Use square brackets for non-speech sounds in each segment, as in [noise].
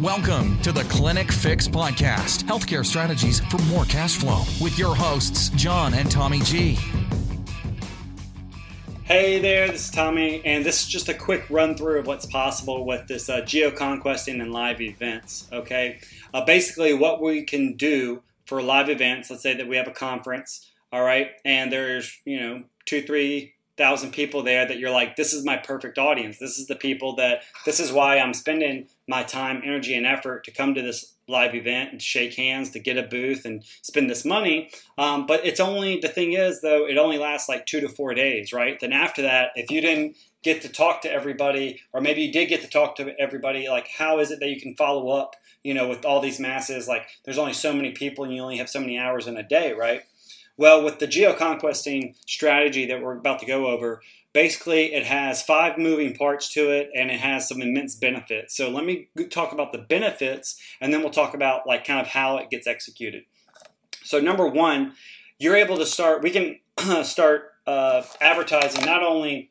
Welcome to the Clinic Fix Podcast, healthcare strategies for more cash flow, with your hosts, John and Tommy G. Hey there, this is Tommy, and this is just a quick run through of what's possible with this uh, geoconquesting and live events. Okay, uh, basically, what we can do for live events. Let's say that we have a conference, all right, and there's you know two, three thousand people there that you're like, this is my perfect audience. This is the people that this is why I'm spending my time, energy, and effort to come to this live event and shake hands, to get a booth and spend this money. Um, but it's only the thing is though, it only lasts like two to four days, right? Then after that, if you didn't get to talk to everybody, or maybe you did get to talk to everybody, like how is it that you can follow up, you know, with all these masses? Like there's only so many people and you only have so many hours in a day, right? Well, with the geoconquesting strategy that we're about to go over, basically it has five moving parts to it and it has some immense benefits. So let me talk about the benefits and then we'll talk about like kind of how it gets executed. So number one, you're able to start, we can [clears throat] start uh, advertising not only,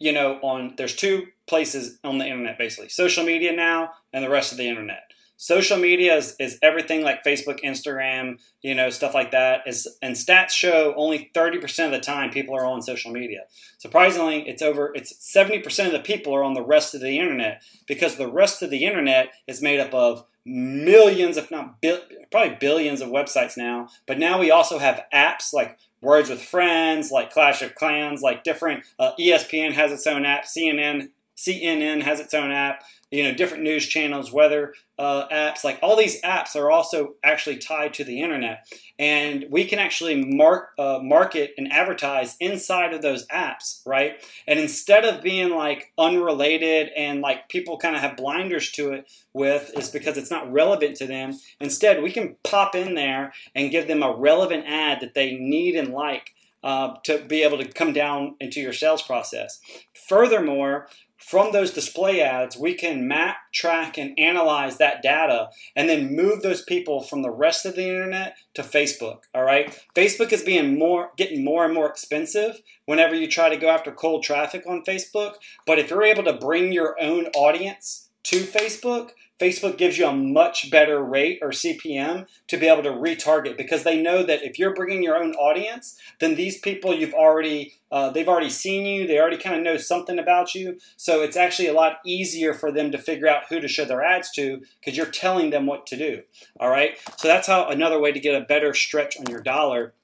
you know, on, there's two places on the internet basically, social media now and the rest of the internet social media is, is everything like Facebook, Instagram, you know, stuff like that. Is and stats show only 30% of the time people are on social media. Surprisingly, it's over it's 70% of the people are on the rest of the internet because the rest of the internet is made up of millions, if not bi- probably billions of websites now. But now we also have apps like Words with Friends, like Clash of Clans, like different. Uh, ESPN has its own app. CNN CNN has its own app you know different news channels weather uh, apps like all these apps are also actually tied to the internet and we can actually mark, uh, market and advertise inside of those apps right and instead of being like unrelated and like people kind of have blinders to it with is because it's not relevant to them instead we can pop in there and give them a relevant ad that they need and like uh, to be able to come down into your sales process. Furthermore, from those display ads, we can map, track, and analyze that data and then move those people from the rest of the internet to Facebook. All right. Facebook is being more getting more and more expensive whenever you try to go after cold traffic on Facebook. But if you're able to bring your own audience to Facebook, Facebook gives you a much better rate or CPM to be able to retarget because they know that if you're bringing your own audience, then these people you've already uh, they've already seen you, they already kind of know something about you. So it's actually a lot easier for them to figure out who to show their ads to because you're telling them what to do. All right, so that's how another way to get a better stretch on your dollar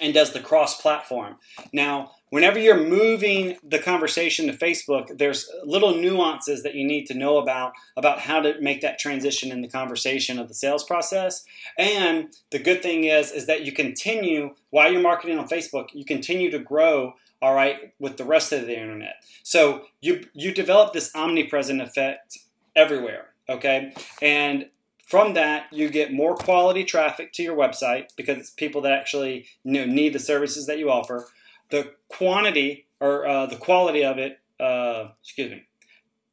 and does the cross platform. Now, whenever you're moving the conversation to Facebook, there's little nuances that you need to know about about how to make that transition in the conversation of the sales process. And the good thing is is that you continue while you're marketing on Facebook, you continue to grow all right with the rest of the internet. So you you develop this omnipresent effect everywhere, okay? And from that, you get more quality traffic to your website because it's people that actually you know, need the services that you offer. The quantity or uh, the quality of it, uh, excuse me,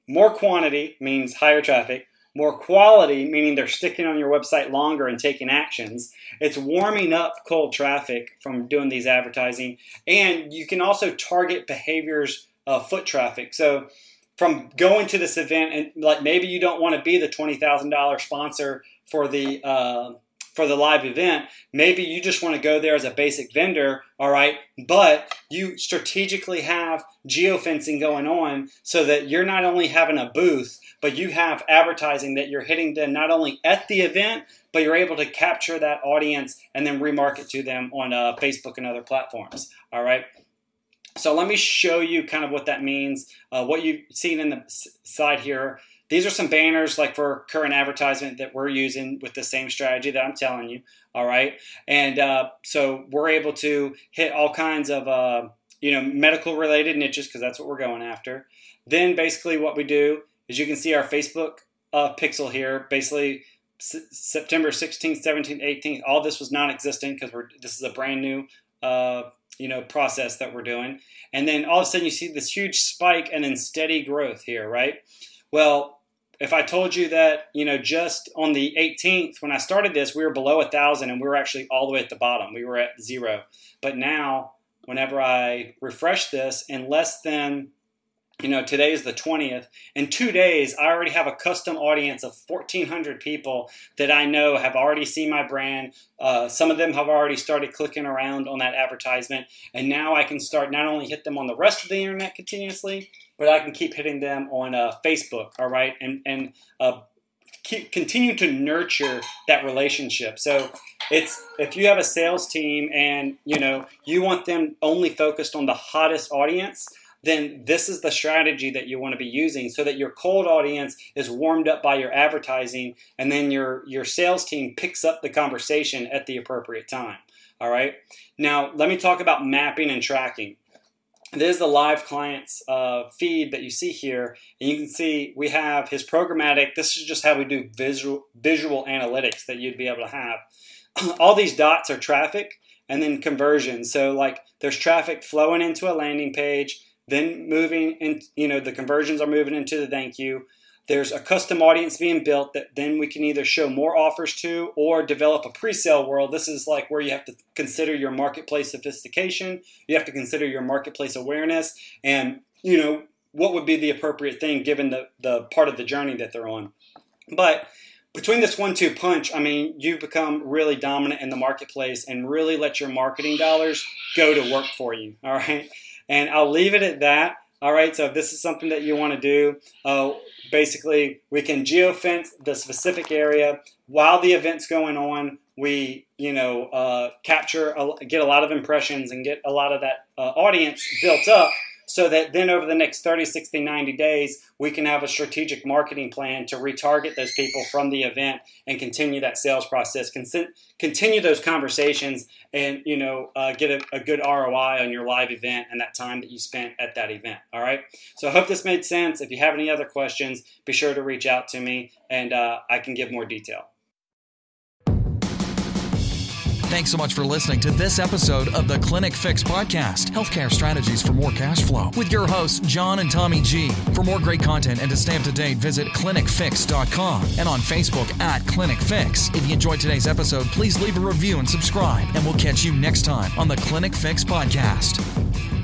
more quantity means higher traffic. More quality, meaning they're sticking on your website longer and taking actions. It's warming up cold traffic from doing these advertising. And you can also target behaviors of foot traffic. So from going to this event and like maybe you don't want to be the twenty thousand dollar sponsor for the uh, for the live event. Maybe you just want to go there as a basic vendor, all right, but you strategically have geofencing going on so that you're not only having a booth, but you have advertising that you're hitting them not only at the event, but you're able to capture that audience and then remarket to them on uh, Facebook and other platforms, all right. So let me show you kind of what that means. Uh, what you've seen in the side here. These are some banners like for current advertisement that we're using with the same strategy that I'm telling you. All right. And uh, so we're able to hit all kinds of, uh, you know, medical related niches because that's what we're going after. Then basically what we do is you can see our Facebook uh, pixel here. Basically, S- September 16th, 17th, 18th, all this was non-existent because we're this is a brand new uh, you know process that we're doing. And then all of a sudden you see this huge spike and then steady growth here right? Well if i told you that you know just on the 18th when i started this we were below a thousand and we were actually all the way at the bottom. We were at zero. But now whenever i refresh this in less than you know, today is the 20th. In two days, I already have a custom audience of 1,400 people that I know have already seen my brand. Uh, some of them have already started clicking around on that advertisement. And now I can start not only hit them on the rest of the internet continuously, but I can keep hitting them on uh, Facebook, all right? And, and uh, keep, continue to nurture that relationship. So it's if you have a sales team and you know you want them only focused on the hottest audience – then this is the strategy that you want to be using so that your cold audience is warmed up by your advertising and then your your sales team picks up the conversation at the appropriate time all right? Now let me talk about mapping and tracking. This is the live clients uh, feed that you see here and you can see we have his programmatic this is just how we do visual visual analytics that you'd be able to have. [clears throat] All these dots are traffic and then conversion. So like there's traffic flowing into a landing page then moving in, you know, the conversions are moving into the thank you. There's a custom audience being built that then we can either show more offers to or develop a pre-sale world. This is like where you have to consider your marketplace sophistication. You have to consider your marketplace awareness and, you know, what would be the appropriate thing given the, the part of the journey that they're on. But between this one-two punch, I mean, you become really dominant in the marketplace and really let your marketing dollars go to work for you. All right. And I'll leave it at that. All right, so if this is something that you want to do, uh, basically we can geofence the specific area while the event's going on. We, you know, uh, capture, a, get a lot of impressions and get a lot of that uh, audience built up so that then over the next 30, 60, 90 days, we can have a strategic marketing plan to retarget those people from the event and continue that sales process, continue those conversations, and you know uh, get a, a, good ROI on your live event and that time that you spent at that event. All right. So I hope this made sense. If you have any other questions, be sure to reach out to me, and uh, I can give more detail. Thanks so much for listening to this episode of the Clinic Fix Podcast Healthcare Strategies for More Cash Flow with your hosts, John and Tommy G. For more great content and to stay up to date, visit clinicfix.com and on Facebook at Clinic Fix. If you enjoyed today's episode, please leave a review and subscribe, and we'll catch you next time on the Clinic Fix Podcast.